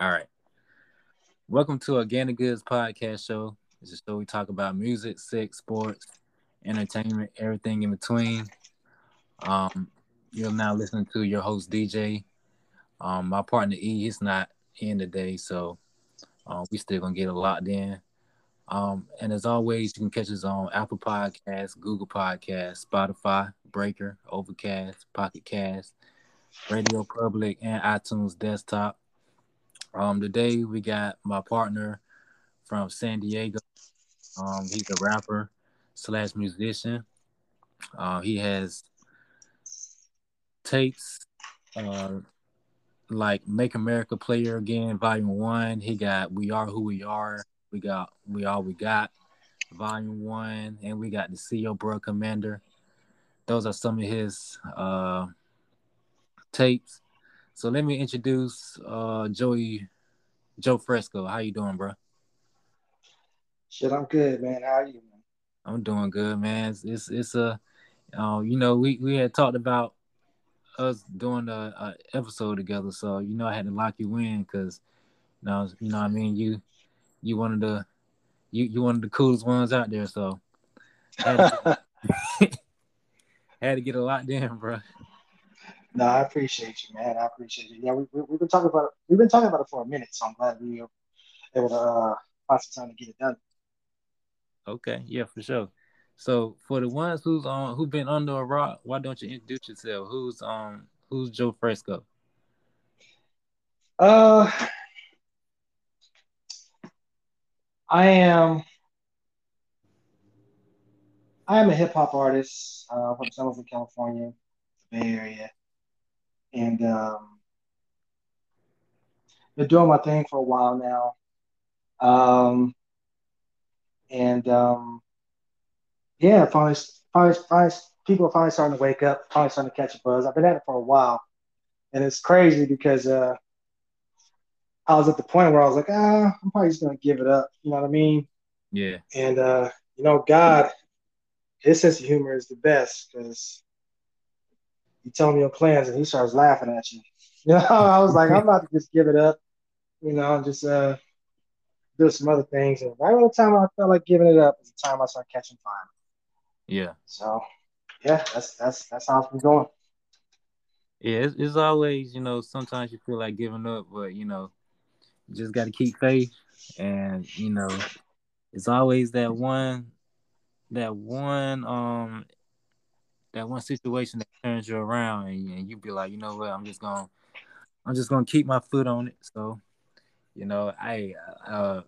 All right. Welcome to Organic Goods Podcast Show. This is where we talk about music, sex, sports, entertainment, everything in between. Um, you're now listening to your host DJ. Um, my partner E, he's not in today, so uh, we still gonna get it locked in. Um, and as always, you can catch us on Apple Podcasts, Google Podcasts, Spotify, Breaker, Overcast, Pocket Cast, Radio Public, and iTunes Desktop. Um, today we got my partner from San Diego. Um, he's a rapper slash musician. Uh, he has tapes uh, like Make America Player Again, Volume One. He got We Are Who We Are. We got We All We Got, Volume One, and we got the CEO Bro Commander. Those are some of his uh, tapes. So let me introduce uh Joey Joe Fresco. How you doing, bro? Shit, I'm good, man. How are you, man? I'm doing good, man. It's it's, it's a uh, you know, we we had talked about us doing a, a, episode together, so you know I had to lock you in because you know, you know what I mean, you you one of the you you one of the coolest ones out there, so had to, had to get a lot in, bro. No, I appreciate you, man. I appreciate you. Yeah, we, we, have been talking about it. We've been talking about it for a minute, so I'm glad we were able to uh, find some time to get it done. Okay, yeah, for sure. So for the ones who's on who've been under a rock, why don't you introduce yourself? Who's um who's Joe Fresco? Uh I am I am a hip hop artist uh, from San Jose, California, Bay Area and um, been doing my thing for a while now. Um, and um, yeah, finally, finally, finally, people are finally starting to wake up, finally starting to catch a buzz. I've been at it for a while, and it's crazy because uh, I was at the point where I was like, ah, I'm probably just gonna give it up. You know what I mean? Yeah. And uh, you know, God, His sense of humor is the best because you tell him your plans and he starts laughing at you. You know, I was like, I'm about to just give it up, you know, and just uh, do some other things. And right when the time I felt like giving it up is the time I start catching fire. Yeah. So, yeah, that's that's that's how it's been going. Yeah, it's, it's always, you know, sometimes you feel like giving up, but you know, you just got to keep faith, and you know, it's always that one, that one um that one situation that turns you around and, and you be like, you know what, I'm just gonna I'm just gonna keep my foot on it. So, you know, I uh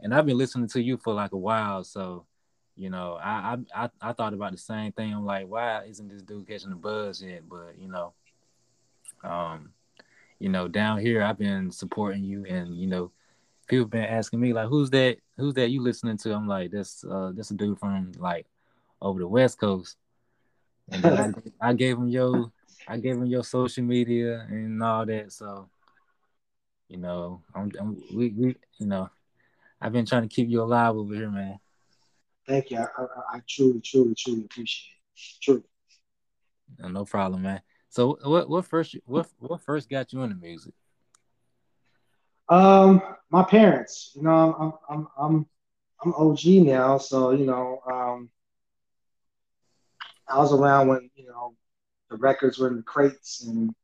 and I've been listening to you for like a while, so you know, I I I, thought about the same thing. I'm like, why isn't this dude catching the buzz yet? But you know, um, you know, down here I've been supporting you, and you know, people been asking me like, who's that? Who's that you listening to? I'm like, that's uh, that's a dude from like over the West Coast. And I, I gave him your I gave him your social media and all that. So, you know, I'm, I'm we, we you know, I've been trying to keep you alive over here, man. Thank you. I, I, I truly, truly, truly appreciate it. Truly. No, no problem, man. So what what first what what first got you into music? Um, my parents. You know, I'm I'm I'm I'm OG now, so you know, um, I was around when you know the records were in the crates and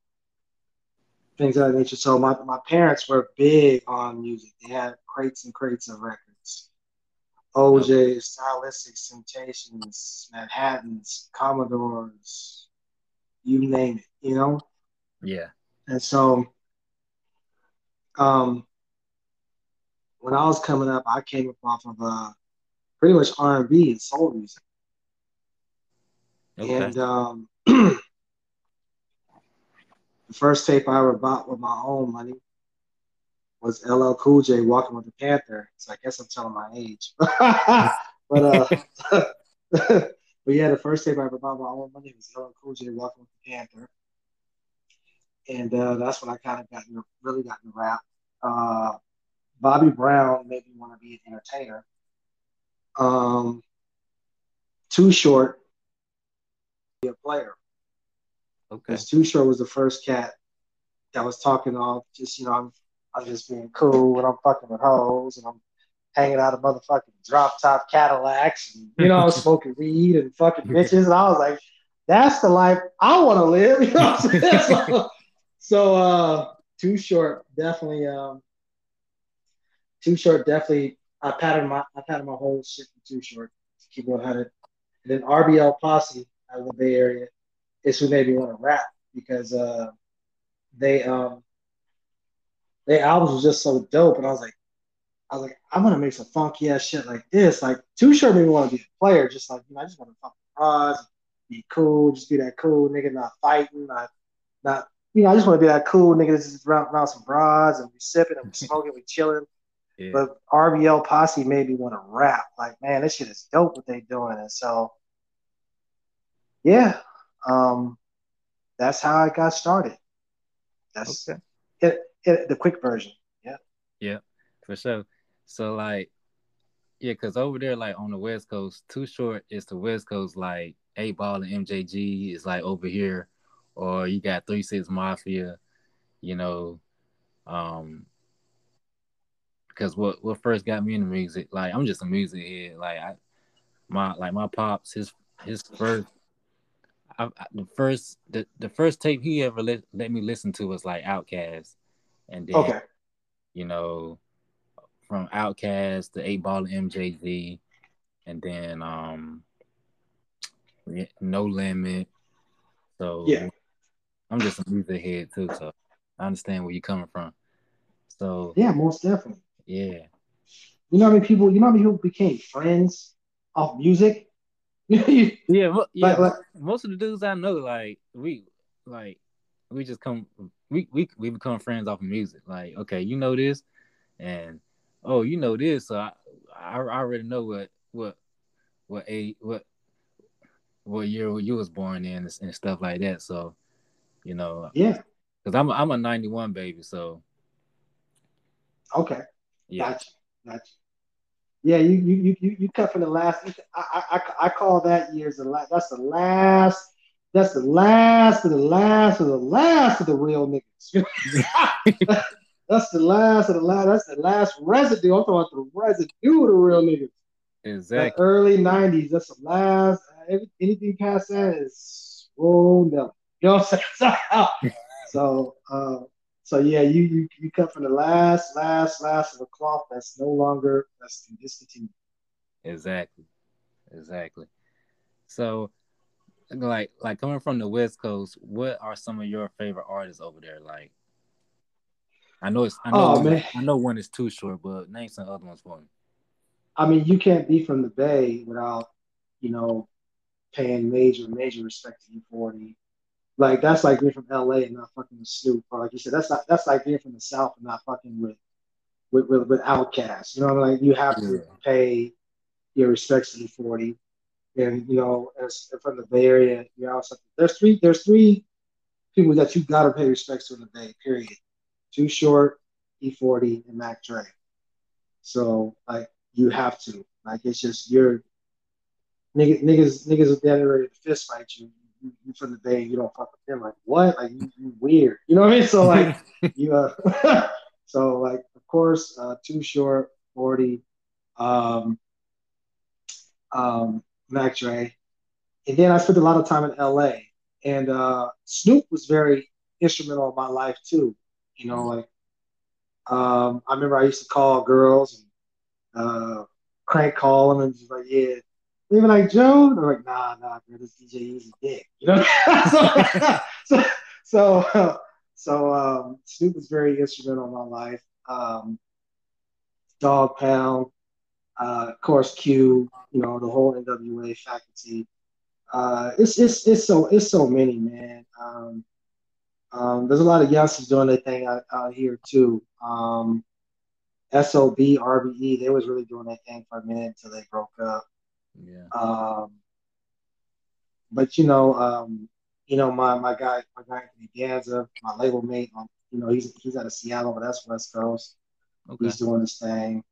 things of that nature. So my, my parents were big on music. They had crates and crates of records. OJ, Stylistic, Temptations, Manhattans, Commodores, you name it, you know? Yeah. And so um when I was coming up, I came up off of uh pretty much R and B and soul music. Okay. And um, the first tape I ever bought with my own money was LL Cool J Walking with the Panther. So I guess I'm telling my age. but uh, but yeah, the first tape I ever bought with my own money was LL Cool J Walking with the Panther. And uh, that's when I kind of got into, really got into rap. Uh, Bobby Brown made me want to be an entertainer. Um, Too Short a player. Okay. Because Too Short was the first cat that was talking all just, you know, I'm I'm just being cool and I'm fucking with hoes and I'm hanging out of motherfucking drop top Cadillacs and you know smoking weed and fucking bitches. And I was like, that's the life I want to live. You know what I'm saying? so, so uh, too short, definitely. Um, too short, definitely. I patted my I patted my whole shit for too short. To keep 100. And then RBL Posse out of the Bay Area is who made me want to rap because uh, they um their albums was just so dope, and I was like, I was like, I'm gonna make some funky ass shit like this. Like Too Short made me want to be a player, just like you know, I just want to fuck with bras, be cool, just be that cool nigga, not fighting, not not you know, I just want to be that cool nigga that's just around, around some bras and we sipping and we smoking, we chilling. Yeah. But RBL Posse made me want to rap. Like, man, this shit is dope what they doing. And so, yeah, um, that's how I got started. That's okay. it, it, the quick version. Yeah. Yeah, for sure. So like, yeah, cause over there, like on the West Coast, Too Short is the West Coast. Like Eight Ball and MJG is like over here, or you got Three Six Mafia. You know, um, because what what first got me into music, like I'm just a music head. Like I, my like my pops, his his first I, I, the first the, the first tape he ever let, let me listen to was like OutKast, and then okay. you know from OutKast to Eight Ball MJG, and then um No Limit. So yeah, I'm just a music head too, so I understand where you're coming from. So yeah, most definitely. Yeah. You know how many people? You know how many people became friends off music? yeah, yeah. Like, like, most of the dudes I know, like we, like we just come, we we we become friends off of music. Like, okay, you know this, and oh, you know this, so I I, I already know what what what a what what year you was born in and, and stuff like that. So, you know, yeah, because I'm a, I'm a '91 baby, so okay, yeah, gotcha, gotcha. Yeah, you you you you cut from the last. I I I call that year's the last. That's the last. That's the last of the last of the last of the real niggas. that's the last of the last. That's the last residue. I'm talking about the residue of the real niggas. Exactly. The early '90s. That's the last. Anything past that is oh no. You know what I'm saying? so, uh, so yeah, you you you cut from the last, last, last of a cloth that's no longer that's discontinued. Exactly, exactly. So, like like coming from the West Coast, what are some of your favorite artists over there? Like, I know it's I know oh, man. I know one is too short, but name some other ones for me. I mean, you can't be from the Bay without, you know, paying major major respect to E40 like that's like being from LA and not fucking with Snoop, or like you said, that's not that's like being from the South and not fucking with with with, with OutKast. You know, I'm like you have to pay your respects to E40, and you know, as from the Bay Area, you also there's three there's three people that you gotta pay respects to in the Bay. Period. Too short, E40, and Mac Dre. So like you have to like it's just you're niggas niggas niggas are ready to fist fight you you, you from the day you don't fuck with them. Like what? Like you, you weird. You know what I mean? So like you uh so like of course uh too short, 40, um um Mac Dre. And then I spent a lot of time in LA. And uh Snoop was very instrumental in my life too. You know, like um I remember I used to call girls and uh crank call them and just like, yeah, they were like, Joe? They're like, nah, nah, bro, this DJ Easy Dick. You know? so, so, so, so um, Snoop was very instrumental in my life. Um, Dog Pound, uh, of course, Q, you know, the whole NWA faculty. Uh, it's, it's, it's so, it's so many, man. Um, um, there's a lot of youngsters doing their thing out, out here too. Um, SOB, RBE, they was really doing their thing for a minute until they broke up. Yeah. Um, but you know, um, you know, my my guy, my guy Anthony my label mate, um, you know, he's he's out of Seattle, but that's West Coast. Okay. He's doing his thing.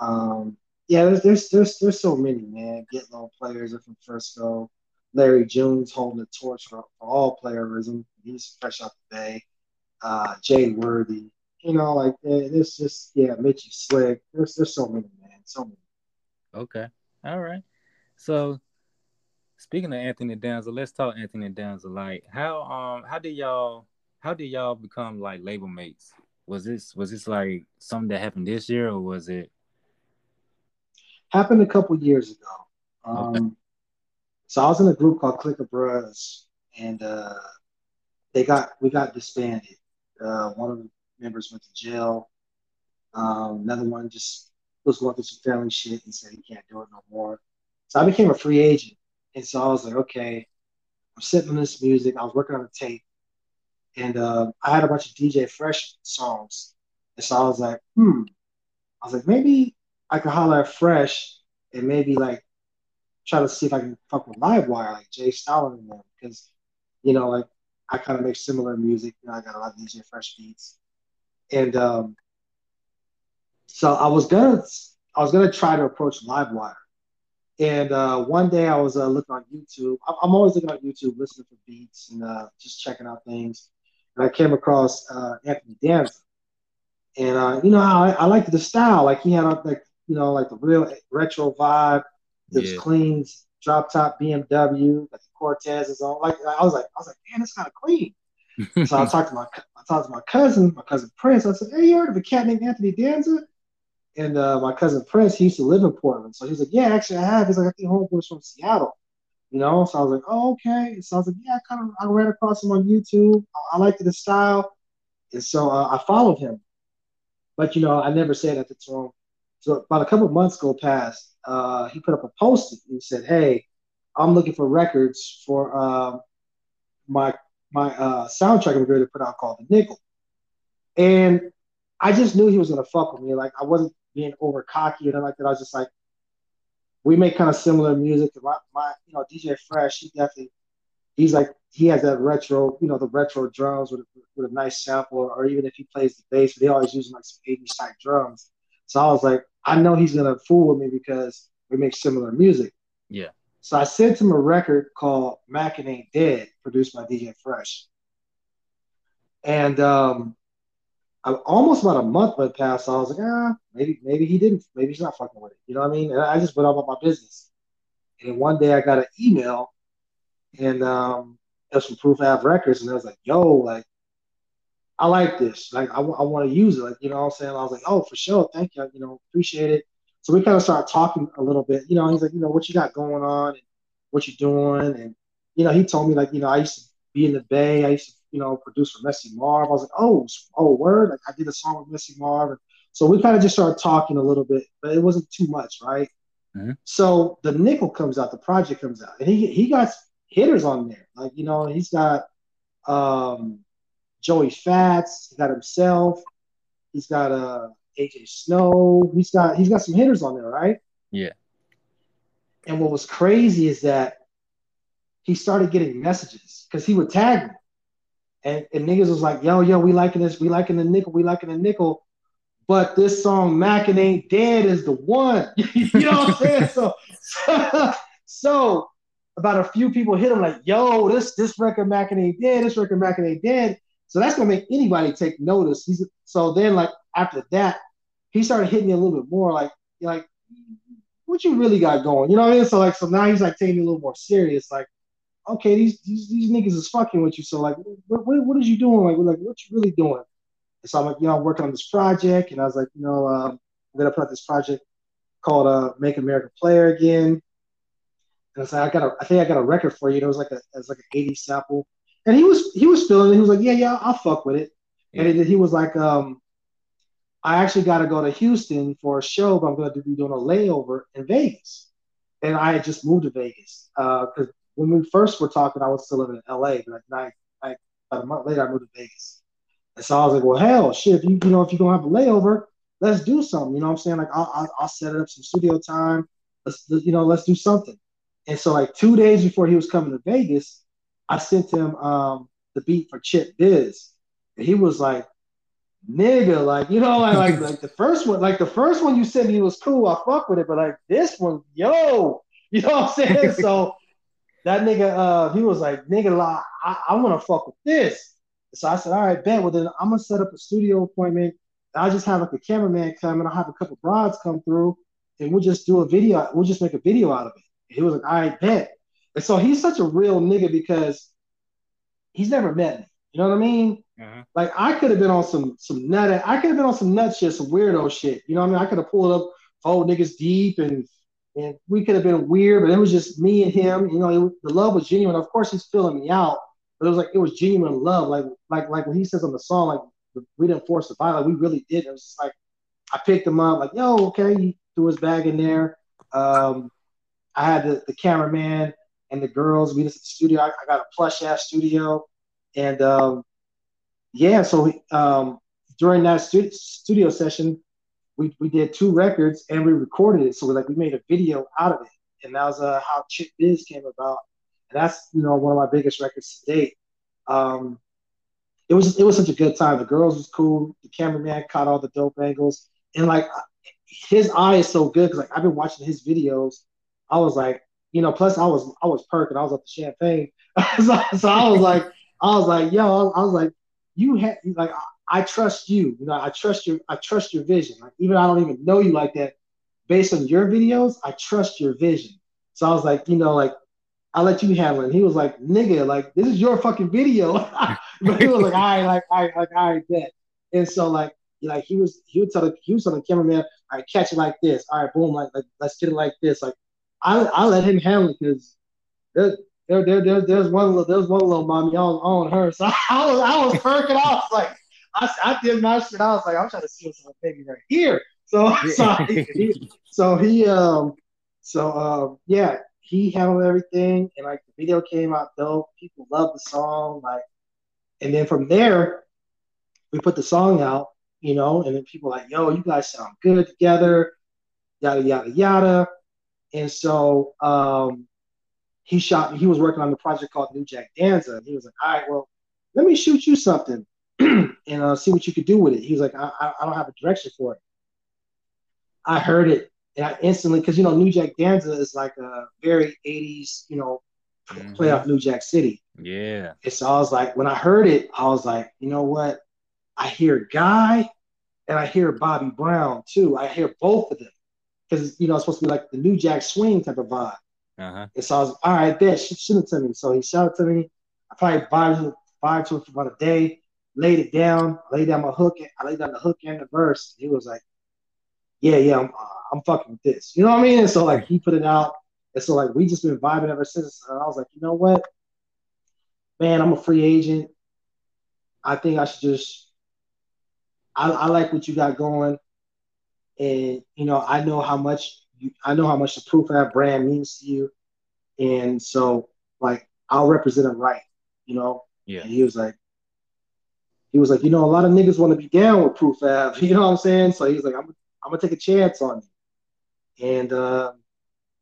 Um, yeah, there's there's there's there's so many man. Get Low Playaz are from Frisco. Larry June's holding the torch for, for all playerism. He's fresh out the bay. Uh, Jay Worthy. You know, like it's just yeah, Mitchy Slick. There's there's so many man, so many. Okay, all right. So speaking of Anthony Danza, let's talk Anthony Danza. Like how um how did y'all how did y'all become like label mates? Was this was this like something that happened this year or was it happened a couple years ago? Um, okay. So I was in a group called Click of Bros, and uh, they got we got disbanded. Uh, one of the members went to jail. Um, another one just was going through some family shit and said he can't do it no more. So I became a free agent, and so I was like, okay, I'm sitting on this music. I was working on a tape, and uh, I had a bunch of DJ Fresh songs, and so I was like, hmm. I was like, maybe I could holler at Fresh and maybe like try to see if I can fuck with Livewire, like Jay Stalin and them, because you know, like I kind of make similar music. You know, I got a lot of DJ Fresh beats, and um, so I was gonna I was gonna try to approach Livewire. And uh, one day I was uh, looking on YouTube. I'm always looking on YouTube, listening for beats and uh, just checking out things. And I came across uh, Anthony Danza, and uh, you know I, I liked the style. Like he had like you know like the real retro vibe. It was yeah. clean, drop top BMW, like the Cortez is on. Like I was like, I was like, man, it's kind of clean. so I talked to my I talked to my cousin, my cousin Prince. I said, hey, you heard of a cat named Anthony Danza? And uh, my cousin Prince, he used to live in Portland. So he's like, yeah, actually I have. He's like, I think homeboy's from Seattle. You know, so I was like, oh, okay. So I was like, yeah, I kind of I ran across him on YouTube. I, I liked the style, and so uh, I followed him. But you know, I never said at the time. So about a couple months go past, uh, he put up a post and he said, "Hey, I'm looking for records for uh, my my uh, soundtrack I'm going to put out called The Nickel." And I just knew he was gonna fuck with me. Like I wasn't being over cocky or anything like that. I was just like, we make kind of similar music. My, my you know DJ Fresh, he definitely he's like he has that retro, you know, the retro drums with, with a nice sample, or, or even if he plays the bass, they always using like some 80s type drums. So I was like, I know he's gonna fool with me because we make similar music. Yeah. So I sent him a record called Mackin Ain't Dead, produced by DJ Fresh. And um, I, almost about a month went past. So I was like, ah, maybe maybe he didn't, maybe he's not fucking with it. You know what I mean? And I just went on about my business. And one day I got an email, and um, it was from Proof Ave Records, and I was like, yo, like I like this. Like, I, I want to use it. Like, you know what I'm saying? I was like, oh, for sure. Thank you. You know, appreciate it. So we kind of started talking a little bit. You know, he's like, you know, what you got going on and what you doing. And, you know, he told me, like, you know, I used to be in the Bay. I used to, you know, produce for Messy Marv. I was like, oh, oh, word. Like, I did a song with Messy Marv. And so we kind of just started talking a little bit, but it wasn't too much, right? Mm-hmm. So the nickel comes out, the project comes out, and he he got hitters on there. Like, you know, he's got um Joey Fatts. He got himself. He's got uh, AJ Snow. He's got he's got some hitters on there, right? Yeah. And what was crazy is that he started getting messages because he would tag me. And, and niggas was like, yo, yo, we liking this, we liking the nickel, we liking the nickel. But this song Mackin Ain't Dead is the one. you know what I'm saying? So, so, about a few people hit him like, yo, this this record Mackin Ain't Dead, this record Mackin Ain't Dead. So that's gonna make anybody take notice. He's so then like after that, he started hitting me a little bit more like like what you really got going? You know what I mean? So like so now he's like taking me a little more serious. Like, okay, these these, these niggas is fucking with you. So like what what, what is you doing? Like we're like what you really doing? And so I'm like, you know, I'm working on this project, and I was like, you know, um, I'm gonna put out this project called uh, Make America Player Again. And I was like, I got a, I think I got a record for you. And it was like a, it was like an 80s sample and he was he was feeling it. He was like, yeah, yeah, I'll fuck with it. Yeah. And he was like, um, I actually got to go to Houston for a show, but I'm going to be doing a layover in Vegas. And I had just moved to Vegas because uh, when we first were talking, I was still living in LA. But like, I, about a month later, I moved to Vegas. And so I was like, well, hell, shit, if you you know if you're gonna have a layover, let's do something. You know what I'm saying? Like, I'll, I'll, I'll set up some studio time. Let's you know, let's do something. And so like two days before he was coming to Vegas, I sent him um, the beat for Chip Biz, and he was like, "Nigga, like you know, like, like like the first one, like the first one you sent me was cool. I fuck with it, but like this one, yo, you know what I'm saying? so that nigga, uh, he was like, "Nigga, like, I, I want to fuck with this." So I said, all right, bet. Well, then I'm gonna set up a studio appointment. I'll just have like a cameraman come and I'll have a couple broads come through and we'll just do a video. We'll just make a video out of it. he was like, all right, bet. And so he's such a real nigga because he's never met me. You know what I mean? Uh-huh. Like I could have been on some some nut. I could have been on some nut shit, some weirdo shit. You know what I mean? I could have pulled up four niggas deep and and we could have been weird, but it was just me and him. You know, it, the love was genuine. Of course, he's filling me out, but it was like it was genuine love. Like like like when he says on the song, like we didn't force the like we really did. It was just like I picked him up, like yo, okay. He threw his bag in there. Um, I had the, the cameraman and the girls meet us at the studio. I, I got a plush ass studio, and um, yeah, so um, during that stu- studio session, we, we did two records and we recorded it. So we like we made a video out of it, and that was uh, how Chick Biz came about. And that's you know one of my biggest records to date. Um, it was it was such a good time. The girls was cool. The cameraman caught all the dope angles, and like his eye is so good because like I've been watching his videos. I was like, you know, plus I was I was perking. I was up the champagne, so, so I was like, I was like, yo, I was like, you had like I trust you. You know, I trust your I trust your vision. Like even I don't even know you like that. Based on your videos, I trust your vision. So I was like, you know, like I'll let you handle it. he was like, nigga, like this is your fucking video. but he was like, I like I like I bet. And so like like he was he would tell the he was telling the cameraman, all right, catch it like this. All right, boom, like, like let's get it like this. Like I I let him handle it because there, there, there, there, there's one little there's one little mommy on on her. So I was I was perking off like I, I did my shit. I was like, I'm trying to see what's my baby right here. So so he, so he um so um yeah, he handled everything and like the video came out dope. People loved the song, like and then from there we put the song out, you know, and then people like, yo, you guys sound good together, yada yada yada. And so um he shot he was working on the project called New Jack Danza. And he was like, all right, well, let me shoot you something. and uh, see what you could do with it. He was like, I, I, I don't have a direction for it. I heard it and I instantly, because you know, New Jack Danza is like a very 80s, you know, mm-hmm. playoff New Jack City. Yeah. And so I was like, when I heard it, I was like, you know what? I hear Guy and I hear Bobby Brown too. I hear both of them because you know it's supposed to be like the New Jack Swing type of vibe. Uh-huh. And so I was all right, bet send it to me. So he shouted to me. I probably vibed, vibed to it for about a day laid it down, laid down my hook, I laid down the hook and the verse. He was like, "Yeah, yeah, I'm, uh, I'm fucking with this." You know what I mean? And so like he put it out, and so like we just been vibing ever since. And I was like, you know what, man, I'm a free agent. I think I should just. I, I like what you got going, and you know I know how much you, I know how much the Proof of that brand means to you, and so like I'll represent him right, you know. Yeah. And he was like, he was like, you know, a lot of niggas want to be down with Proof Av. You know what I'm saying? So he's like, I'm, I'm gonna take a chance on you. And uh,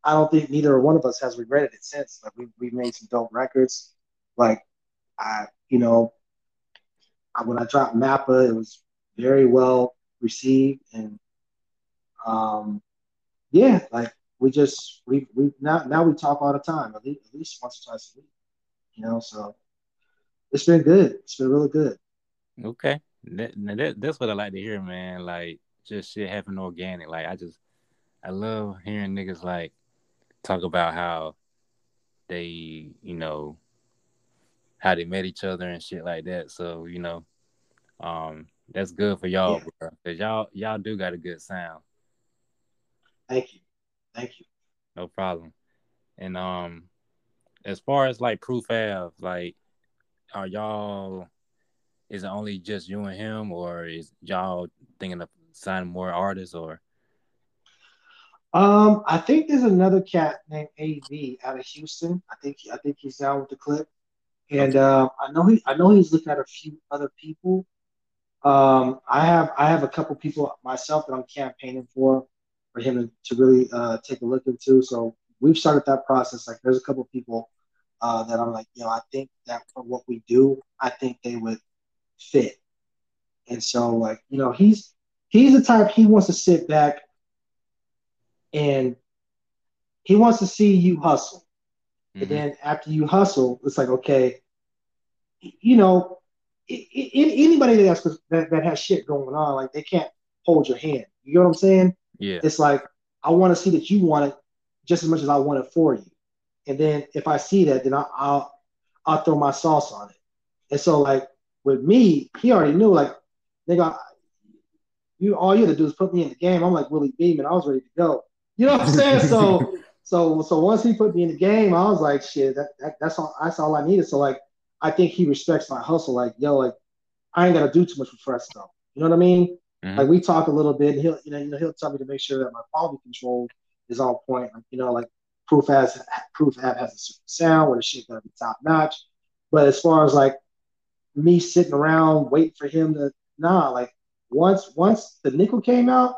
I don't think neither one of us has regretted it since. Like we we made some dope records. Like I, you know, I, when I dropped Mappa, it was very well received, and um, yeah, like we just we we now now we talk all the time, at least, at least once or twice a week. You know, so it's been good. It's been really good. Okay, that, that, that's what I like to hear, man. Like just shit happen organic. Like I just I love hearing niggas like talk about how they, you know, how they met each other and shit like that. So you know, um, that's good for y'all, yeah. bro, cause y'all y'all do got a good sound. Thank you, thank you. No problem. And um, as far as like Proof Av, like, are y'all is it only just you and him, or is y'all thinking of signing more artists, or? Um, I think there's another cat named AV out of Houston. I think I think he's down with the clip, and okay. uh, I know he I know he's looking at a few other people. Um, I have I have a couple people myself that I'm campaigning for for him to, to really uh, take a look into. So we've started that process. Like there's a couple people uh, that I'm like, you know, I think that for what we do, I think they would fit. And so, like, you know, he's he's the type he wants to sit back and he wants to see you hustle. Mm-hmm. And then after you hustle, it's like, okay, you know, anybody that's that, that has shit going on, like they can't hold your hand. You know what I'm saying? Yeah. It's like I want to see that you want it just as much as I want it for you. And then if I see that, then I, I'll I'll throw my sauce on it. And so like with me, he already knew like nigga, you all you had to do is put me in the game. I'm like Willie Beamen. I was ready to go. You know what I'm saying? so so so once he put me in the game, I was like, shit, that, that that's all that's all I needed. So like I think he respects my hustle. Like, yo, like I ain't gotta do too much for Fresco. You know what I mean? Mm-hmm. Like we talk a little bit, and he'll you know, you know he'll tell me to make sure that my quality control is on point. Like you know, like Proof has Proof have has a certain sound where the shit gotta be top notch. But as far as like me sitting around waiting for him to nah, like once once the nickel came out,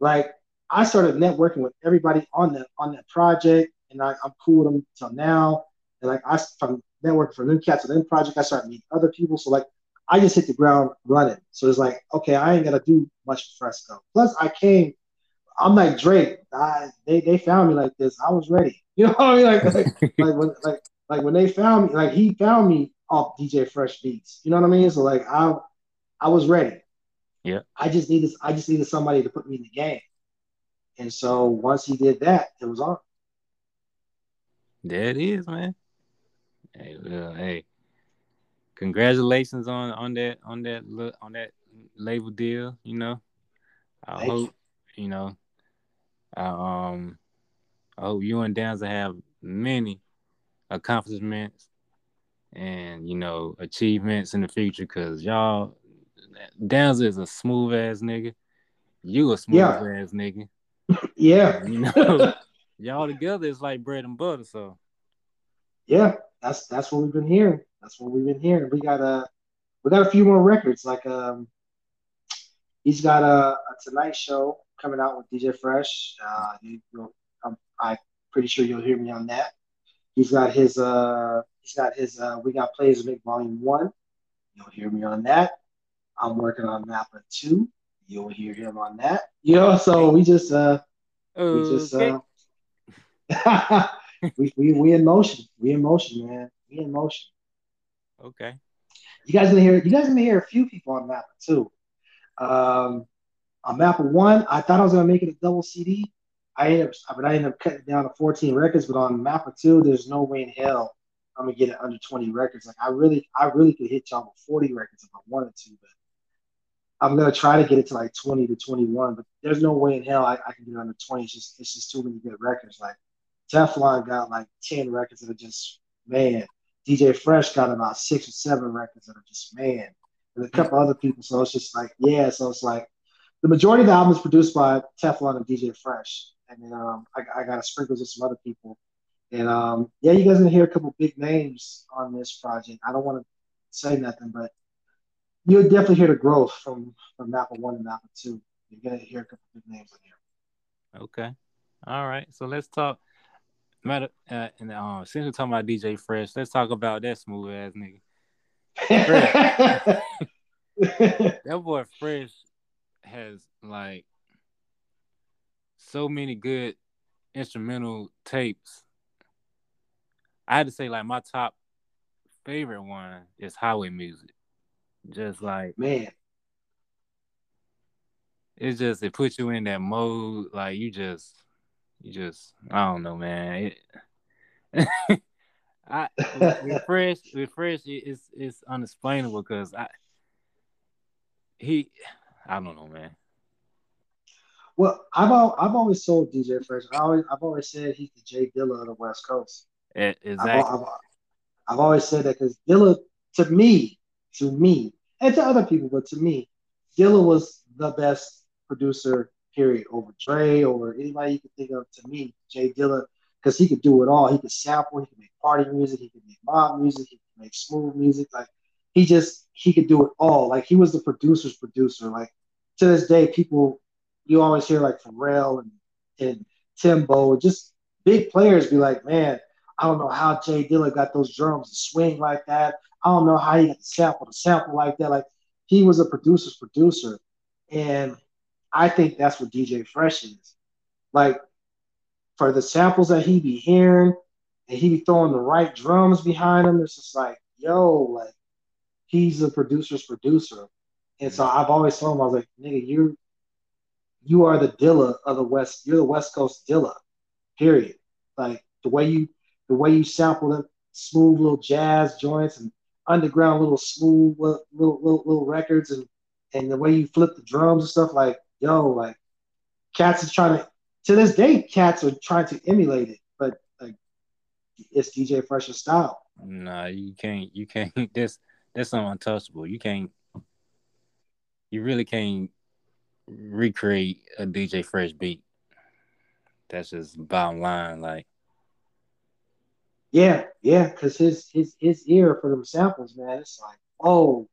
like I started networking with everybody on that on that project, and I, I'm cool with them until now. And like I from networking for them cats on them project, I started meeting other people. So like I just hit the ground running. So it's like, okay, I ain't gotta do much Fresco. Plus, I came. I'm like Drake. I, they they found me like this. I was ready. You know what I mean? Like like like when like like when they found me, like he found me off DJ Fresh Beats. You know what I mean? So like I I was ready. Yeah. I just needed I just needed somebody to put me in the game. And so once he did that, it was on. There it is, man. Hey, well, hey, congratulations on on that on that on that label deal. You know, I Thank hope you. you know. Um, I hope you and Danza have many accomplishments and you know achievements in the future because y'all Danza is a smooth ass nigga. You a smooth yeah. ass nigga. Yeah. you know, y'all together is like bread and butter. So yeah, that's that's what we've been hearing. That's what we've been hearing. We got a we got a few more records. Like um, he's got a, a Tonight Show coming out with DJ Fresh. Uh, you, I'm, I'm pretty sure you'll hear me on that. He's got his uh, he's got his uh, we got plays to make volume one. You'll hear me on that. I'm working on Mappa two. You'll hear him on that. You know, so we just uh, we just uh, we, we we in motion. We in motion, man. We in motion. Okay. You guys gonna hear you guys gonna hear a few people on Mappa 2. Um, on Mappa one, I thought I was gonna make it a double CD. I ended up, but I ended up cutting down to 14 records. But on Mappa two, there's no way in hell I'm gonna get it under 20 records. Like I really, I really could hit y'all with 40 records if I wanted to, but I'm gonna try to get it to like 20 to 21. But there's no way in hell I, I can get it under 20. It's just, it's just too many good records. Like Teflon got like 10 records that are just man. DJ Fresh got about six or seven records that are just man, and a couple other people. So it's just like yeah. So it's like the majority of the album is produced by Teflon and DJ Fresh, and then um, I, I got a sprinkles of some other people. And um, yeah, you guys gonna hear a couple big names on this project. I don't want to say nothing, but you'll definitely hear the growth from from Mappa One and Mappa Two. You're gonna hear a couple big names on here. Okay, all right. So let's talk. Matter uh, and uh, since we're talking about DJ Fresh, let's talk about that smooth ass nigga. that boy Fresh has like so many good instrumental tapes. I had to say like my top favorite one is highway music. Just like man, it's just it puts you in that mode. Like you just you just I don't know, man. It, I with fresh with fresh it's it's unexplainable because I he I don't know, man. Well, I've al- I've always told DJ Fresh. I always I've always said he's the Jay Dilla of the West Coast. Exactly. I've, I've, I've always said that because Dilla, to me, to me, and to other people, but to me, Dilla was the best producer period over Dre, over anybody you could think of. To me, Jay Dilla, because he could do it all. He could sample, he could make party music, he could make mob music, he could make smooth music. Like he just he could do it all. Like he was the producer's producer. Like to this day, people you always hear like Pharrell and and Timbo, just big players be like, man, I don't know how Jay Dilla got those drums to swing like that. I don't know how he got the sample to sample like that. Like he was a producer's producer. And I think that's what DJ Fresh is. Like for the samples that he be hearing and he be throwing the right drums behind him, it's just like, yo, like he's a producer's producer. And so I've always told him, I was like, nigga, you you are the Dilla of the West. You're the West Coast Dilla. Period. Like the way you the way you sample the smooth little jazz joints and underground little smooth little little, little records and and the way you flip the drums and stuff like yo like cats is trying to to this day cats are trying to emulate it but like it's dj fresher style. Nah you can't you can't this that's untouchable. You can't you really can't recreate a dj fresh beat. That's just bottom line like yeah, yeah, because his his his ear for them samples, man, it's like, oh,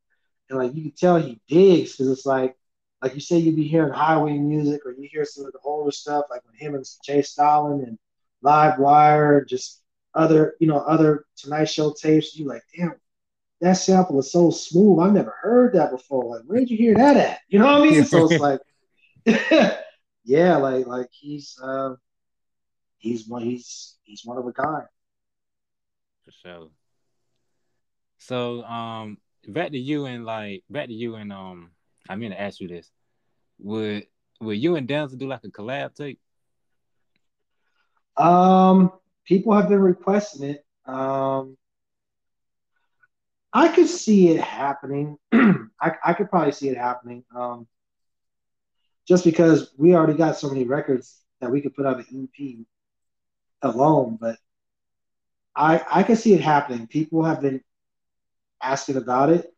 and like you can tell he digs because it's like, like you say, you be hearing highway music or you hear some of the older stuff, like with him and Jay Stalin and Live Wire, just other, you know, other Tonight Show tapes. You like, damn, that sample is so smooth. I've never heard that before. Like, where did you hear that at? You know what I mean? so it's like, yeah, like like he's uh, he's one he's he's one of a kind for sure. So, um, back to you and like back to you and um, I mean to ask you this: would would you and Danza do like a collab tape? Um, people have been requesting it. Um, I could see it happening. I, I could probably see it happening. Um, just because we already got so many records that we could put out an EP alone, but I I can see it happening. People have been asking about it.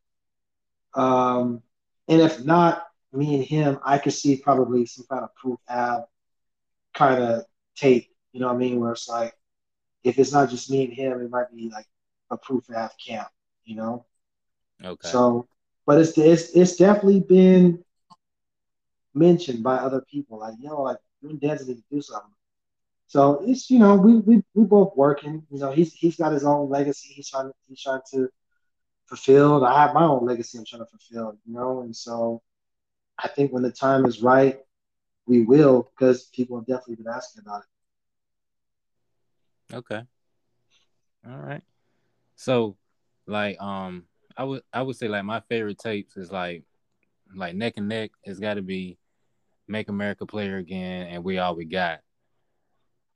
Um, and if not me and him, I could see probably some kind of proof ab kind of tape. You know what I mean? Where it's like, if it's not just me and him, it might be like a proof ab camp. You know? Okay. So, but it's it's it's definitely been mentioned by other people. Like, yo, know, like you and Danza need to do something. So it's you know we we we both working. You know he's he's got his own legacy. He's trying to he's trying to fulfill. I have my own legacy. I'm trying to fulfill. You know, and so I think when the time is right, we will because people have definitely been asking about it. Okay. All right. So, like, um, I would I would say like my favorite tapes is like like neck and neck. It's got to be Make America Player Again and We All We Got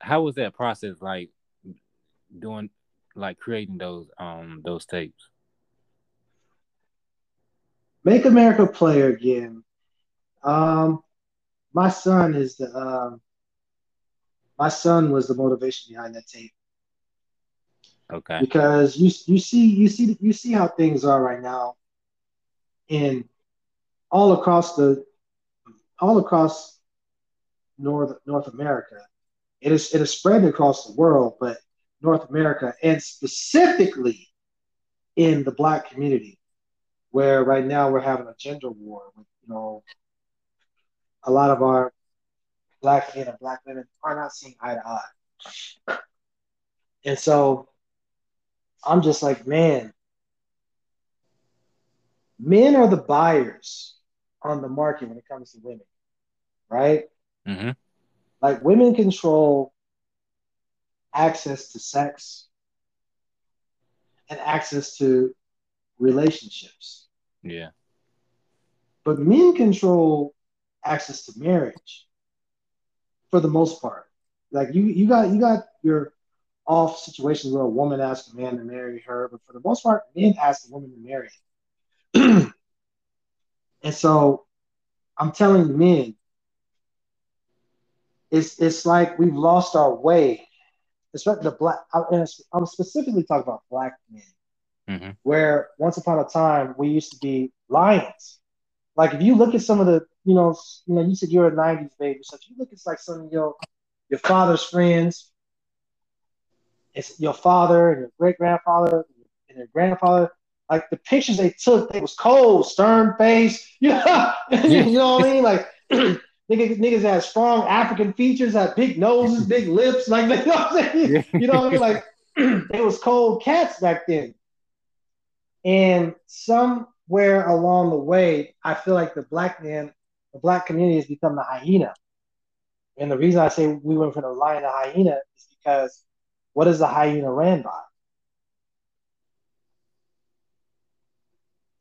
how was that process like doing like creating those um those tapes? Make America Player Again. Um my son is the um my son was the motivation behind that tape. Okay. Because you you see you see you see how things are right now in all across the all across North North America it is it is spread across the world, but North America and specifically in the black community, where right now we're having a gender war with you know a lot of our black men and black women are not seeing eye to eye. And so I'm just like, man, men are the buyers on the market when it comes to women, right? Mm-hmm. Like women control access to sex and access to relationships. Yeah. But men control access to marriage for the most part. Like you you got you got your off situations where a woman asks a man to marry her, but for the most part, men ask a woman to marry. and so I'm telling the men, it's it's like we've lost our way. Especially the black. I'm specifically talking about black men, mm-hmm. where once upon a time we used to be lions. Like if you look at some of the, you know, you know, you said you're a '90s baby, so if you look at like some of your your father's friends, it's your father and your great grandfather and your grandfather. Like the pictures they took, it was cold, stern face. Yeah, you know what I mean? Like Niggas, niggas had strong African features, had big noses, big lips, like you know what I'm saying? You know what I mean? Like it was cold cats back then. And somewhere along the way, I feel like the black man, the black community has become the hyena. And the reason I say we went from the lion to hyena is because what is the hyena ran by?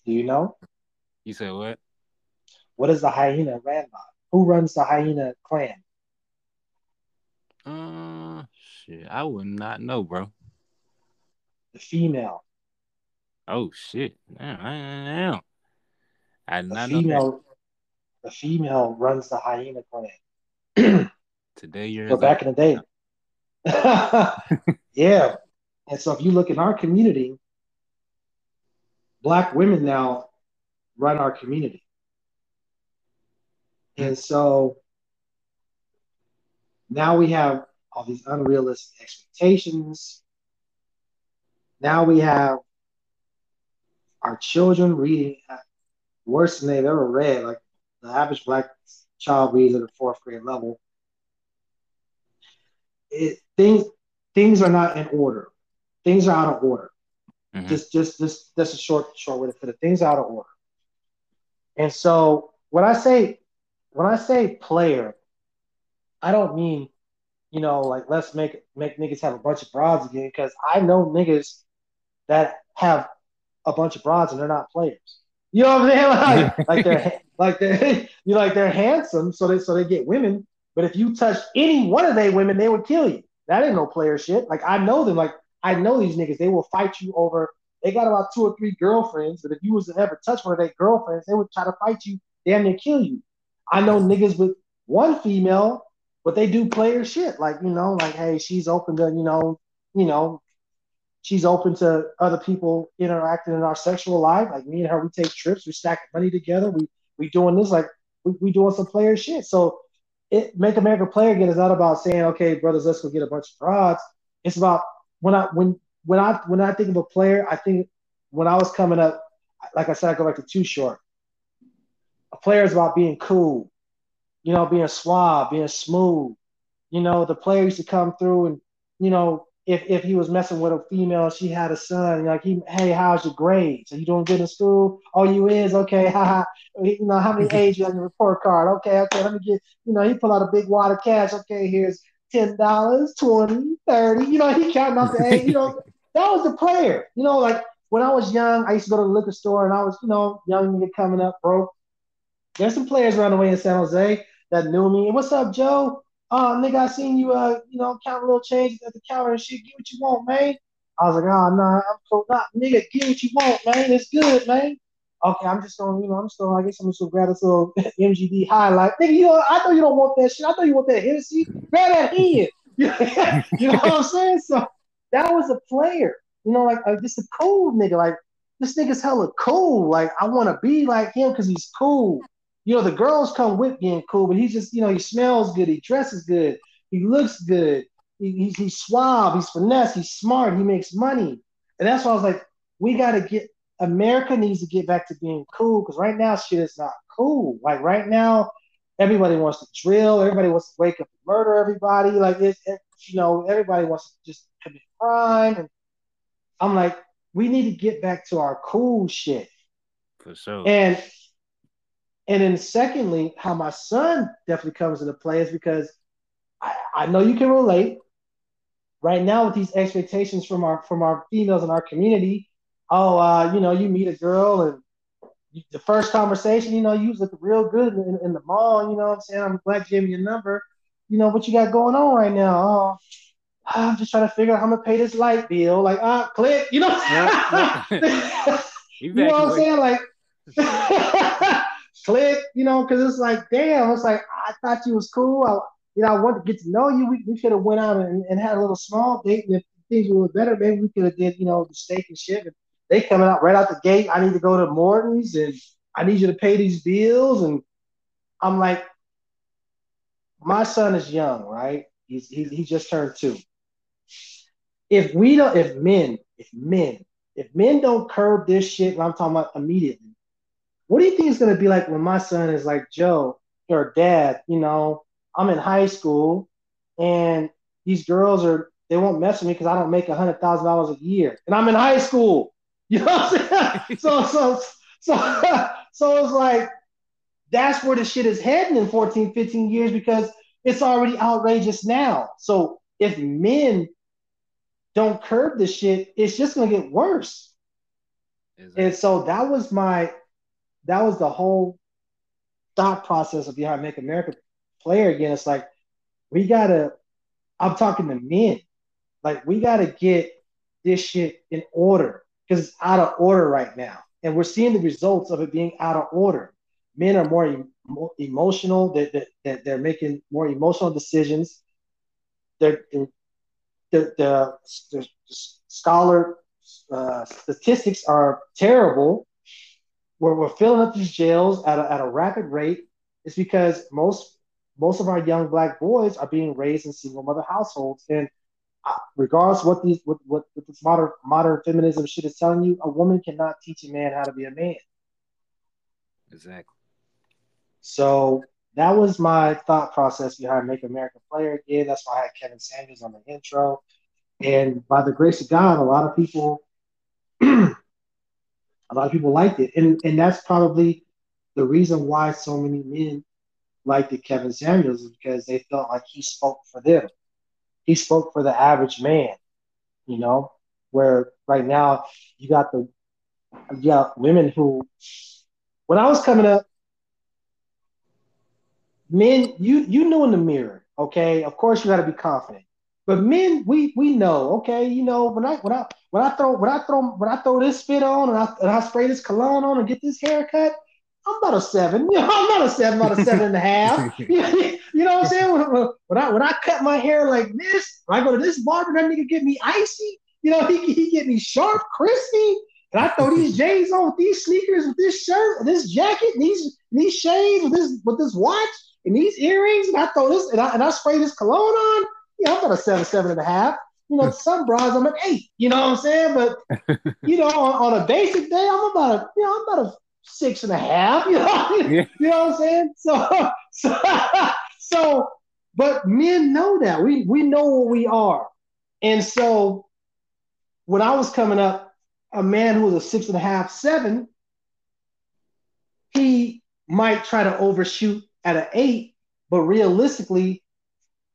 Do you know? You said what? What is the hyena ran by? Who runs the hyena clan? Uh, shit, I would not know, bro. The female. Oh shit! Damn, damn. I did The not know female. The female runs the hyena clan. Today you're But back in the day. yeah. And so if you look in our community, black women now run our community. And so now we have all these unrealistic expectations. Now we have our children reading worse than they've ever read. Like the average black child reads at a fourth grade level. It, things things are not in order. Things are out of order. Mhm. Just just just that's a short short way to put it. Things are out of order. And so when I say when I say player, I don't mean you know like let's make make niggas have a bunch of broads again because I know niggas that have a bunch of broads and they're not players. You know what I'm saying? Like, like they're like they you like they're handsome, so they so they get women. But if you touch any one of they women, they would kill you. That ain't no player shit. Like I know them. Like I know these niggas. They will fight you over. They got about two or three girlfriends, but if you was to ever touch one of their girlfriends, they would try to fight you, damn near kill you. I know niggas with one female, but they do player shit. Like you know, like hey, she's open to you know, you know, she's open to other people interacting in our sexual life. Like me and her, we take trips, we stack money together, we we doing this like we, we doing some player shit. So it make America play again is not about saying, okay, brothers, let's go get a bunch of broads. It's about when I when when I when I think of a player, I think when I was coming up, like I said, I go back to Too Short. A player is about being cool, you know, being suave, being smooth. You know, the player used to come through and, you know, if, if he was messing with a female, she had a son, like he, hey, how's your grades? Are you doing good in school? Oh, you is okay. Haha. you know, how many A's you on your report card? Okay, okay, let me get, you know, he pull out a big wad of cash. Okay, here's ten dollars, 20, 30. You know, he counting out the A. You know, that was the player. You know, like when I was young, I used to go to the liquor store and I was, you know, young nigga coming up broke. There's some players around the way in San Jose that knew me. What's up, Joe? Oh, nigga, I seen you, uh, you know, count a little change at the counter and shit. Get what you want, man. I was like, oh, nah, I'm so not, nigga. Get what you want, man. It's good, man. Okay, I'm just gonna, you know, I'm just gonna, I guess I'm just gonna grab this little MGD highlight. Nigga, you know, I know you don't want that shit. I know you want that Hennessy. Grab that hand. you know what I'm saying? So that was a player. You know, like uh, just a cool nigga. Like this nigga's hella cool. Like I want to be like him because he's cool. You know, the girls come with being cool, but he's just, you know, he smells good, he dresses good, he looks good, he, he's, he's suave, he's finesse, he's smart, he makes money. And that's why I was like, we got to get, America needs to get back to being cool because right now shit is not cool. Like right now, everybody wants to drill, everybody wants to wake up and murder everybody. Like it, it you know, everybody wants to just commit crime. And I'm like, we need to get back to our cool shit. For sure. And and then secondly, how my son definitely comes into play is because I, I know you can relate. Right now, with these expectations from our from our females in our community, oh, uh, you know, you meet a girl and you, the first conversation, you know, you look real good in, in, the mall. You know what I'm saying? I'm glad you gave me your number. You know what you got going on right now? Oh, I'm just trying to figure out how I'm gonna pay this light bill. Like, ah, click. You know, Yeah, you know what I'm saying? Like, click. You know, because it's like, damn. It's like I thought you was cool. I, you know, I wanted to get to know you. We, we could have went out and, and had a little small date. And if things were better, maybe we could have did, you know, the steak and shit. And they coming out right out the gate. I need to go to Morton's and I need you to pay these bills. And I'm like, my son is young, right? He's he, he just turned two. If we don't, if men, if men, if men don't curb this shit, and I'm talking about immediately, what do you think it's gonna be like when my son is like, Joe, or dad, you know, I'm in high school and these girls are they won't mess with me because I don't make a hundred thousand dollars a year. And I'm in high school. You know what I'm saying? so so so so it's like that's where the shit is heading in 14, 15 years because it's already outrageous now. So if men don't curb the shit, it's just gonna get worse. Exactly. And so that was my that was the whole thought process of behind Make America player again. It's like we gotta I'm talking to men. Like we gotta get this shit in order because it's out of order right now. And we're seeing the results of it being out of order. Men are more em- emotional, that they're, they're, they're, making more emotional decisions. They're, they're, the, the, the scholar uh, statistics are terrible. Where we're filling up these jails at a, at a rapid rate is because most most of our young black boys are being raised in single mother households, and uh, regardless what these what, what, what this modern modern feminism shit is telling you, a woman cannot teach a man how to be a man. Exactly. So that was my thought process behind Make America Player Again. That's why I had Kevin Samuels on the intro. And by the grace of God, a lot of people, a lot of people liked it, and and that's probably the reason why so many men liked it. Kevin Samuels is because they felt like he spoke for them. He spoke for the average man, you know. Where right now you got the you got women who, when I was coming up, men you you knew in the mirror, okay. Of course you got to be confident. But men, we we know, okay, you know, when I when I when I throw when I throw when I throw this fit on and I and I spray this cologne on and get this haircut, I'm about a seven. You know, I'm not a seven, I'm about a seven and a half. you know what I'm saying? When, when, I when I cut my hair like this, when I go to this barber, that nigga get me icy. You know, he he get me sharp, crispy. And I throw these J's on with these sneakers, with this shirt, with this jacket, and these these shades, with this with this watch, and these earrings, and I throw this and I, and I spray this cologne on yeah, I'm about a seven, seven and a half. You know, some bras I'm an eight. You know what I'm saying? But you know, on, on, a basic day, I'm about a you know, I'm about a six and a half. You know, yeah. you know what I'm saying? So, so, so, but men know that we we know what we are, and so when I was coming up, a man who was a six and a half, seven, he might try to overshoot at an eight, but realistically,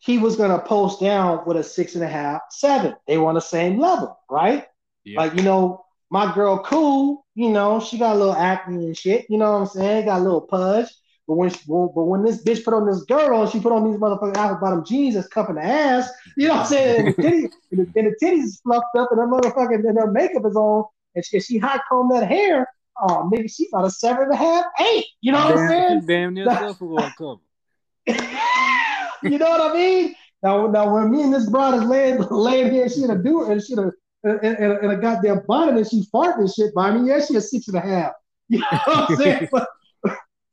he was going to post down with a six and a half, seven. They were on the same level, right? Yeah. Like, you know, my girl, cool, you know, she got a little acne and shit, you know what I'm saying? Got a little pudge. But when, she, but when this bitch put on this girl, she put on these motherfucking apple bottom jeans that's cupping the ass, you know what I'm saying? And the, titties, and, the, and the titties is fluffed up and her motherfucking and her makeup is on, and she, she hot comb that hair. Oh, maybe she about a seven and a half, eight. You know what damn, I'm saying? Damn near self you know what I mean? Now, now when me and this broad is laying, laying here, she in a do and she in a, in, in, a, in a goddamn bonnet and she's farting and shit by me. Yeah, she a six and a half. You know what I'm saying? but,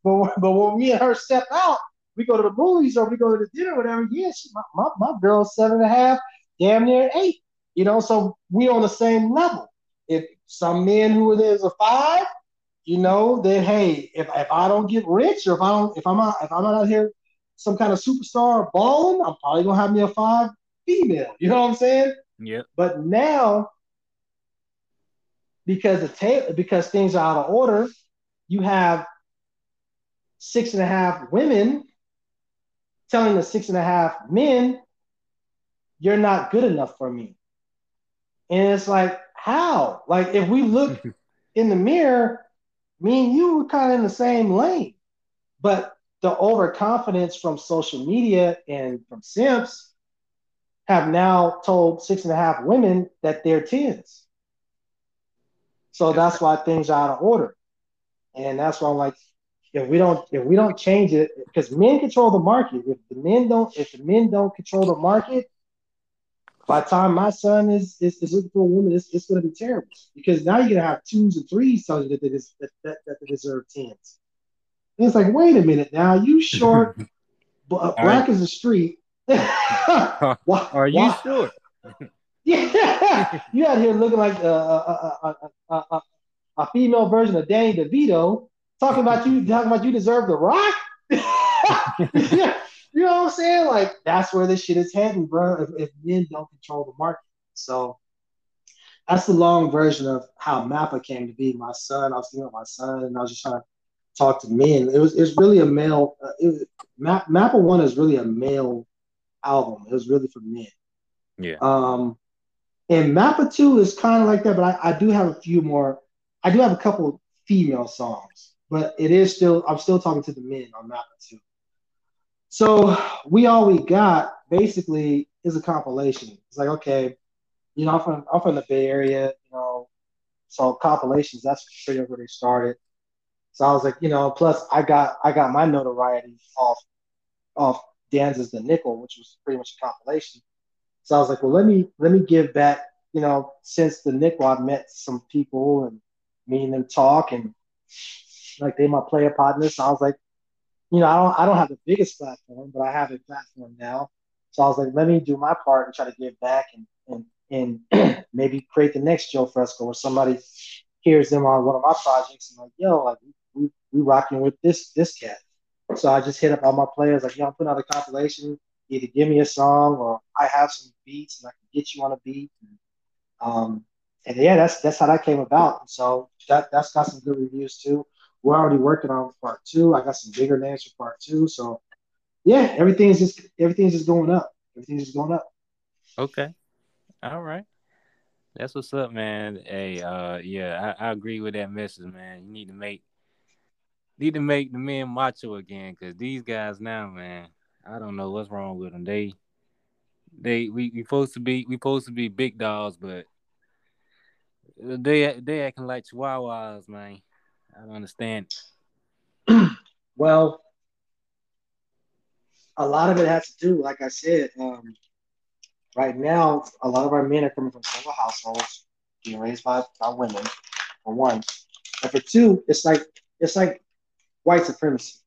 but, but when me and her step out, we go to the movies or we go to the dinner, or whatever. Yeah, she, my, my, my girl's seven and a half, damn near eight. You know, so we on the same level. If some men who are there's a five, you know, then hey, if, if I don't get rich or if I don't if I'm out if I'm not out here some kind of superstar balling, I'm probably gonna have me a five female. You know what I'm saying? Yeah. But now, because the ta- because things are out of order, you have six and a half women telling the six and a half men, "You're not good enough for me." And it's like, how? Like, if we look in the mirror, me and you were kind of in the same lane, but the overconfidence from social media and from simps have now told six and a half women that they're tens. So that's why things are out of order. And that's why I'm like, if we don't if we don't change it, because men control the market. If the men don't, if the men don't control the market, by the time my son is is, is looking for a woman, it's, it's gonna be terrible. Because now you're gonna have twos and threes telling you that they, that, that, that they deserve tens. And it's like, wait a minute now, you short, uh, black right. as a street. why, Are you why? sure? yeah, you out here looking like a, a, a, a, female version of Danny DeVito, talking about you, talking about you deserve the rock. yeah. You know what I'm saying? Like that's where this shit is heading, bro. If, if men don't control the market, so that's the long version of how Mappa came to be. My son, I was thinking of my son, and I was just trying to talk to men. It was it's really a male. Uh, it, Map, Mappa One is really a male album. It was really for men. Yeah. Um, and Mappa Two is kind of like that, but I, I do have a few more. I do have a couple female songs, but it is still I'm still talking to the men on one too. So we all we got basically is a compilation. It's like okay, you know I'm from I'm from the Bay Area, you know, so compilations that's pretty much where they started. So I was like, you know, plus I got I got my notoriety off off Danza's The Nickel, which was pretty much a compilation. So I was like, well, let me let me give back. You know, since The Nickel, I've met some people and me and them talk and like they my player partners. So I was like, you know, I don't I don't have the biggest platform, but I have a platform now. So I was like, let me do my part and try to give back and and and maybe create the next Joe Fresco where somebody hears them on one of my projects and like, yo, like we rocking with this this cat. So I just hit up all my players like, yo, I'm putting out a compilation. Either give me a song or I have some beats and I can get you on a beat. And, um, and yeah, that's that's how that came about. So that that's got some good reviews too. We're already working on part two. I got some bigger names for part two. So yeah, everything's just everything's just going up. Everything's just going up. Okay. All right. That's what's up, man. Hey, uh, yeah, I, I agree with that message, man. You need to make need to make the men macho again, cause these guys now, man, I don't know what's wrong with them. They, they, we we supposed to be we supposed to be big dogs, but they they acting like chihuahuas, man. I don't understand. well, a lot of it has to do, like I said, um, right now, a lot of our men are coming from single households, being raised by, by women, for one. And for two, it's like it's like white supremacy.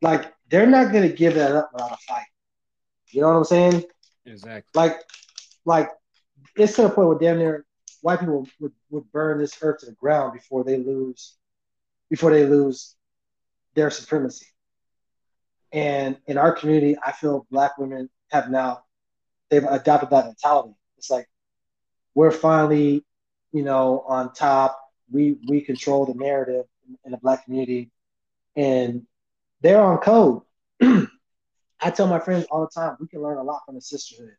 Like they're not gonna give that up without a fight. You know what I'm saying? Exactly. Like, like it's to the point where damn near white people would, would burn this earth to the ground before they lose before they lose their supremacy. And in our community, I feel black women have now they've adopted that mentality. It's like we're finally, you know, on top. We we control the narrative in the black community, and they're on code. I tell my friends all the time, we can learn a lot from the sisterhood.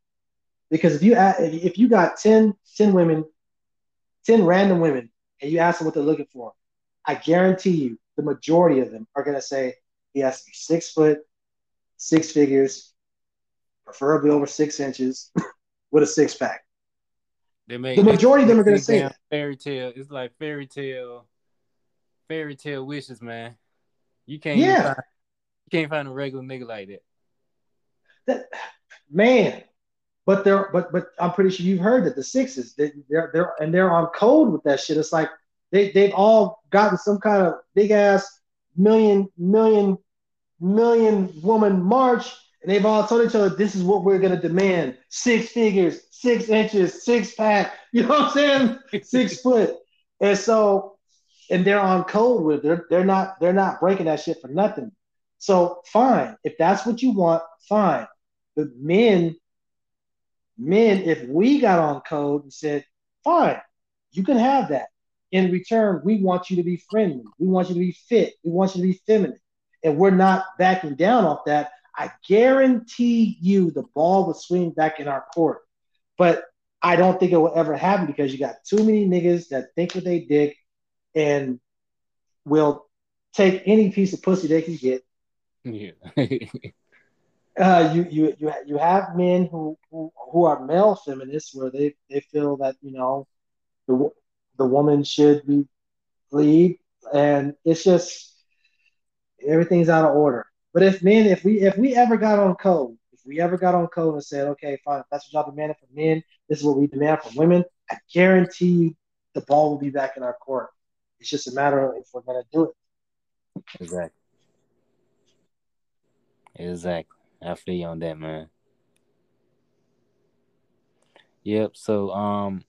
Because if you if you got 10, 10 women, 10 random women, and you ask them what they're looking for, I guarantee you the majority of them are gonna say he has to be six foot, six figures, preferably over six inches, with a six pack. They make, the majority of them are gonna say fairy tale. It's like fairy tale, fairy tale wishes, man. You can't yeah. Find, you can't find a regular nigga like that. That man, but they're but but I'm pretty sure you've heard that the sixes they, they're they're and they're on code with that shit. It's like they they've all gotten some kind of big ass million million million woman march, and they've all told each other this is what we're gonna demand: six figures, six inches, six pack. You know what I'm saying? six foot. And so, and they're on code with it. They're they're not they're not breaking that shit for nothing. So fine, if that's what you want, fine. But men men, if we got on code and said, fine, you can have that. In return, we want you to be friendly. We want you to be fit. We want you to be feminine. And we're not backing down off that. I guarantee you the ball will swing back in our court. But I don't think it will ever happen because you got too many niggas that think what they dick and will take any piece of pussy they can get. Yeah. uh, you you you you have men who, who who are male feminists where they, they feel that you know the the woman should be lead, and it's just everything's out of order. But if men, if we if we ever got on code, if we ever got on code and said, okay, fine, if that's what y'all demanding from men, this is what we demand from women, I guarantee the ball will be back in our court. It's just a matter of if we're gonna do it. Exactly. Exactly. I feel you on that, man. Yep. So, um,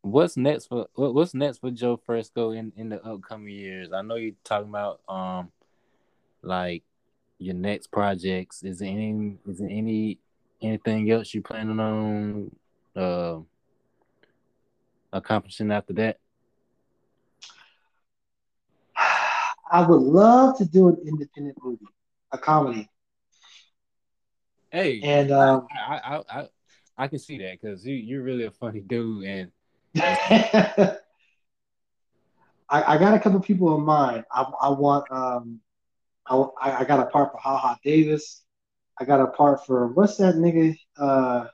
what's next for what's next for Joe Fresco in in the upcoming years? I know you're talking about um, like your next projects. Is there any is there any anything else you planning on uh accomplishing after that? I would love to do an independent movie, a comedy. Hey, and um, I, I I I can see that because you you're really a funny dude, and I, I got a couple people in mind. I, I want um I, I got a part for Haha Davis. I got a part for what's that nigga? Uh,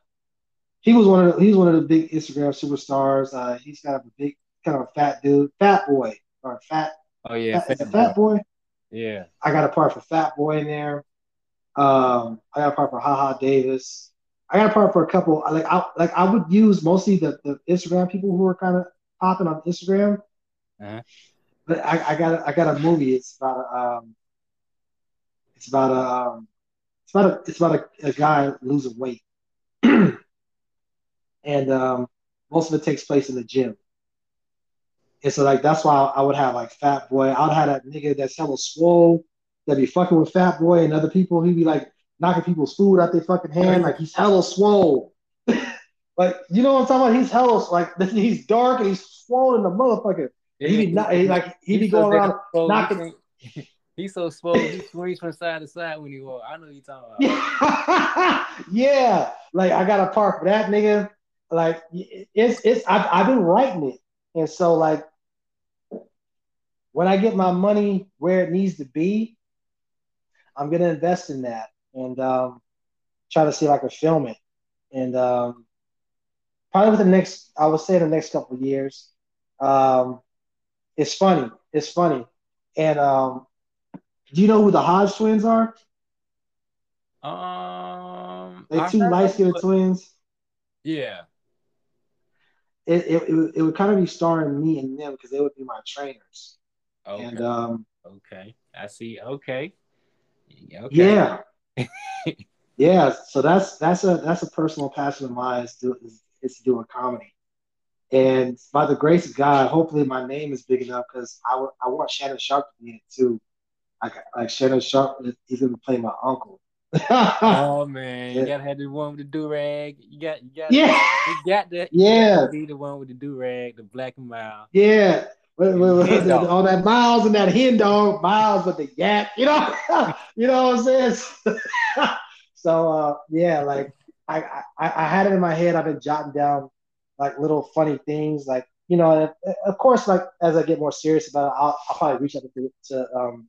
he was one of the, he's one of the big Instagram superstars. Uh, he's got a big kind of a fat dude, Fat Boy or fat. Oh yeah, fat, fat, fat boy. Yeah, I got a part for Fat Boy in there. Um, I got a part for Haha Davis. I got a part for a couple. Like I like I would use mostly the, the Instagram people who are kind of popping on Instagram. Uh-huh. But I, I got I got a movie. It's about um, it's about a um, it's about a it's about a, a guy losing weight, and um, most of it takes place in the gym. And so like that's why I would have like Fat Boy. I'd have that nigga that's hella swole that be fucking with Fat Boy and other people. He'd be like knocking people's food out their fucking hand. Like he's hella swole. like you know what I'm talking about? He's hella like he's dark and he's swollen the motherfucker. Yeah, he be not, he, like he be going around knocking. He's so swole. He swings from side to side when he walk. I know what you talking about. yeah, like I got a part for that nigga. Like it's it's I've, I've been writing it, and so like when I get my money where it needs to be, I'm gonna invest in that and um, try to see if I can film it. And um, probably within the next, I would say the next couple of years. Um, it's funny. It's funny. And um, do you know who the Hodge twins are? Um, they two light skinned twins. Yeah. It, it, it, would, it would kind of be starring me and them because they would be my trainers. Okay. And um, okay, I see. Okay. okay. Yeah. yeah. So that's that's a that's a personal passion of mine is to is, is to do a comedy. And by the grace of God, hopefully my name is big enough because I, w- I want Shannon Sharpe to be in it too. Like like Shannon Sharpe, he's gonna play my uncle. oh man, you gotta have the one with the do rag. You got, you got, yeah, you got that. Yeah, be the one with the do rag, the black and mild. Yeah, with all that Miles and that hen dog, Miles with the yak. You know, you know what I'm saying. so uh, yeah, like I, I I had it in my head. I've been jotting down like little funny things, like you know, of course, like as I get more serious about it, I'll, I'll probably reach out to, to um,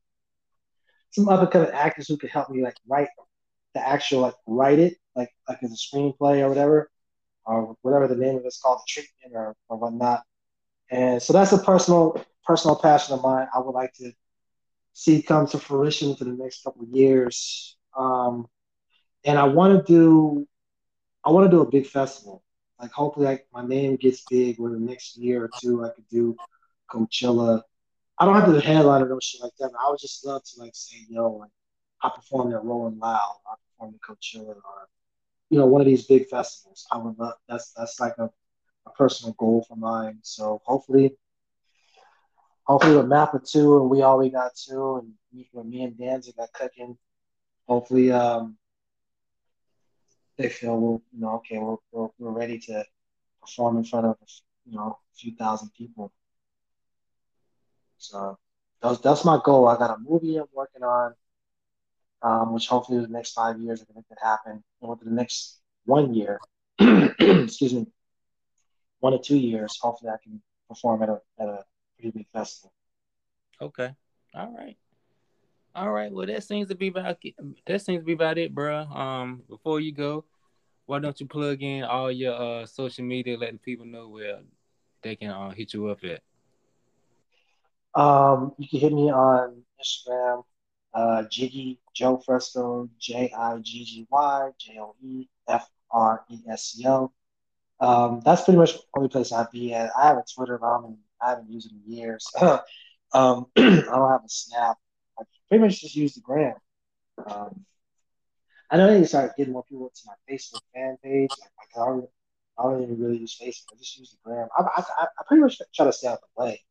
some other kind of actors who could help me like write the actual like write it like like as a screenplay or whatever or whatever the name of it's called the treatment or, or whatnot. And so that's a personal personal passion of mine. I would like to see come to fruition for the next couple of years. Um, and i want to do i want to do a big festival. Like hopefully like my name gets big where the next year or two i could do coachella. I don't have to headline or no shit like that but i would just love to like say yo like I performed at Rolling Loud, I performed at Coachella, or you know, one of these big festivals. I would love that's that's like a, a personal goal for mine. So hopefully, hopefully with Mappa two and we all we got two, and me, me and Danza got cooking, hopefully um they feel we're you know okay we're, we're, we're ready to perform in front of you know a few thousand people. So that's that's my goal. I got a movie I'm working on um, which hopefully the next five years I can make that happen. And within the next one year, excuse me, one or two years, hopefully I can perform at a at a pretty big festival. Okay. All right. All right. Well, that seems to be about that seems to be about it, bro. Um, before you go, why don't you plug in all your uh social media, letting people know where they can uh, hit you up at? Um, you can hit me on Instagram uh, Jiggy Joe Fresco, J I G G Y J O E F R E S C O. Um, that's pretty much the only place I'd be at. I have a Twitter, but I haven't, I haven't used it in years. um, I don't have a Snap. I pretty much just use the gram. Um, I know I need to start getting more people to my Facebook fan page. I, don't, I don't even really use Facebook. I just use the gram. I, I, I pretty much try to stay out of the way.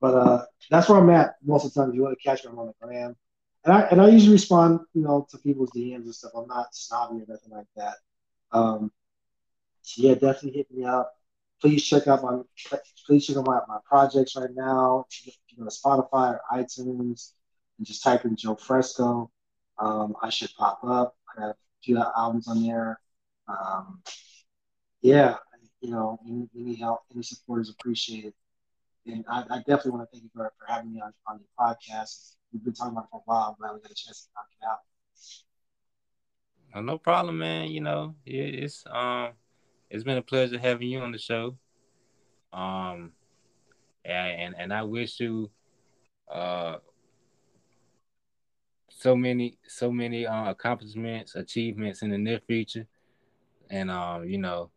But uh, that's where I'm at most of the time. If you want to catch me, I'm on the gram and I and I usually respond, you know, to people's DMs and stuff. I'm not snobby or nothing like that. Um, yeah, definitely hit me up. Please check out my please check out my, my projects right now. You to Spotify or iTunes and just type in Joe Fresco. Um, I should pop up. I have a few albums on there. Um, yeah, you know, any, any help, any support is appreciated. And I, I definitely want to thank you for, for having me on, on your podcast. We've been talking about it for a while. I'm glad we got a chance to knock it out. No problem, man. You know, it, it's um, it's been a pleasure having you on the show. Um, and and, and I wish you uh so many so many uh, accomplishments, achievements in the near future, and um, you know,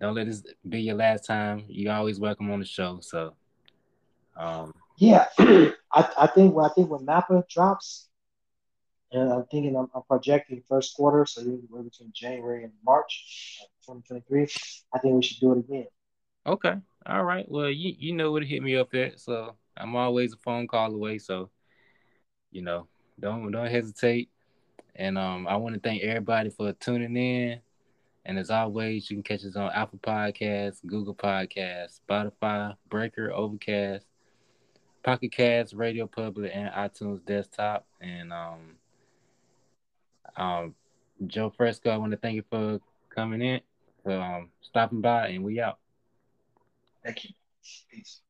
don't let this be your last time. You're always welcome on the show. So, um, yeah, I, I think I think when Mappa drops, and I'm thinking I'm, I'm projecting first quarter, so we're between January and March, 2023. I think we should do it again. Okay. All right. Well, you you know where to hit me up at. So I'm always a phone call away. So, you know, don't don't hesitate. And um, I want to thank everybody for tuning in. And as always, you can catch us on Apple Podcasts, Google Podcasts, Spotify, Breaker, Overcast, Pocket Cast, Radio Public, and iTunes Desktop. And um, um, Joe Fresco, I want to thank you for coming in, for um, stopping by, and we out. Thank you. Peace.